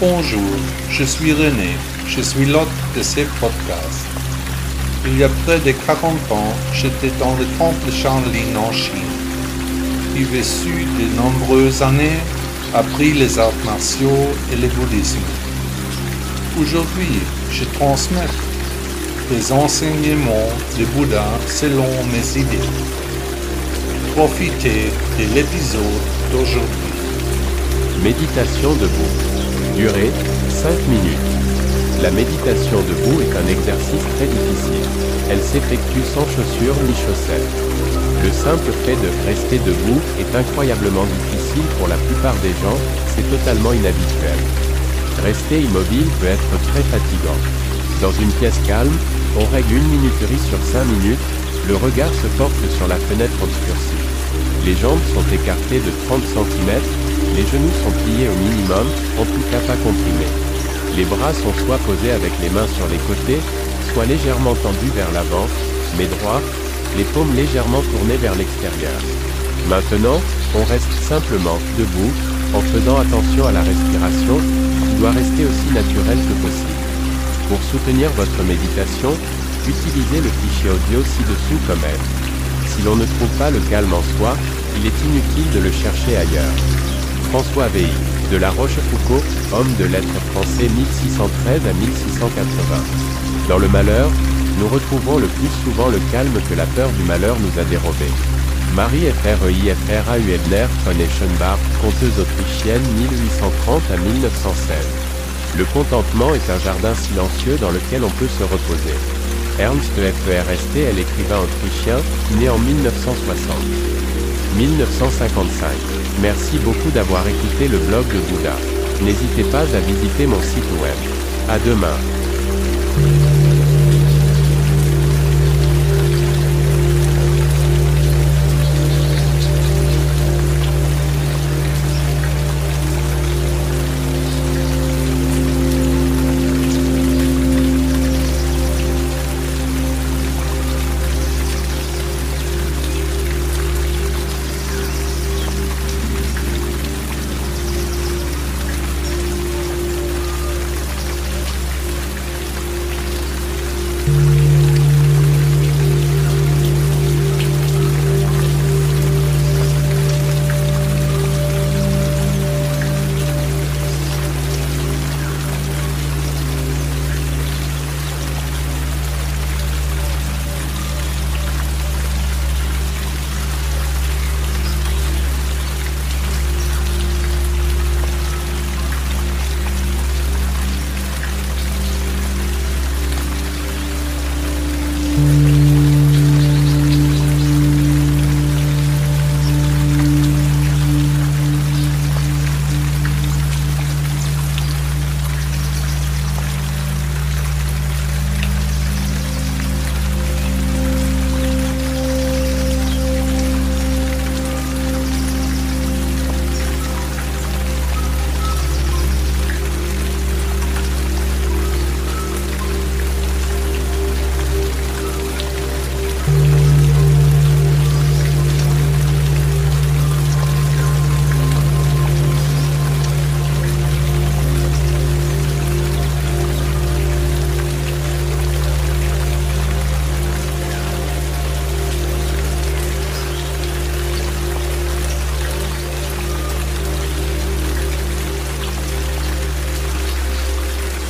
Bonjour, je suis René, je suis l'hôte de ces podcasts. Il y a près de 40 ans, j'étais dans le temple Shaolin en Chine. J'ai vécu de nombreuses années, appris les arts martiaux et le bouddhisme. Aujourd'hui, je transmets les enseignements du Bouddha selon mes idées. Profitez de l'épisode d'aujourd'hui. Méditation debout. Durée 5 minutes. La méditation debout est un exercice très difficile. Elle s'effectue sans chaussures ni chaussettes. Le simple fait de rester debout est incroyablement difficile pour la plupart des gens, c'est totalement inhabituel. Rester immobile peut être très fatigant. Dans une pièce calme, on règle une minuterie sur 5 minutes, le regard se porte sur la fenêtre obscurcie. Les jambes sont écartées de 30 cm, les genoux sont pliés au minimum, en tout cas pas comprimés. Les bras sont soit posés avec les mains sur les côtés, soit légèrement tendus vers l'avant, mais droits, les paumes légèrement tournées vers l'extérieur. Maintenant, on reste simplement debout, en faisant attention à la respiration, qui doit rester aussi naturelle que possible. Pour soutenir votre méditation, utilisez le fichier audio ci-dessous comme aide. Si l'on ne trouve pas le calme en soi, il est inutile de le chercher ailleurs. François Véy, de La Rochefoucauld, homme de lettres français 1613 à 1680. Dans le malheur, nous retrouvons le plus souvent le calme que la peur du malheur nous a dérobé. Marie FREIFRAU Ebner von Eschenbach, conteuse autrichienne 1830 à 1916. Le contentement est un jardin silencieux dans lequel on peut se reposer. Ernst FERST est l'écrivain autrichien, né en 1960. 1955. Merci beaucoup d'avoir écouté le blog de Bouddha. N'hésitez pas à visiter mon site web. À demain.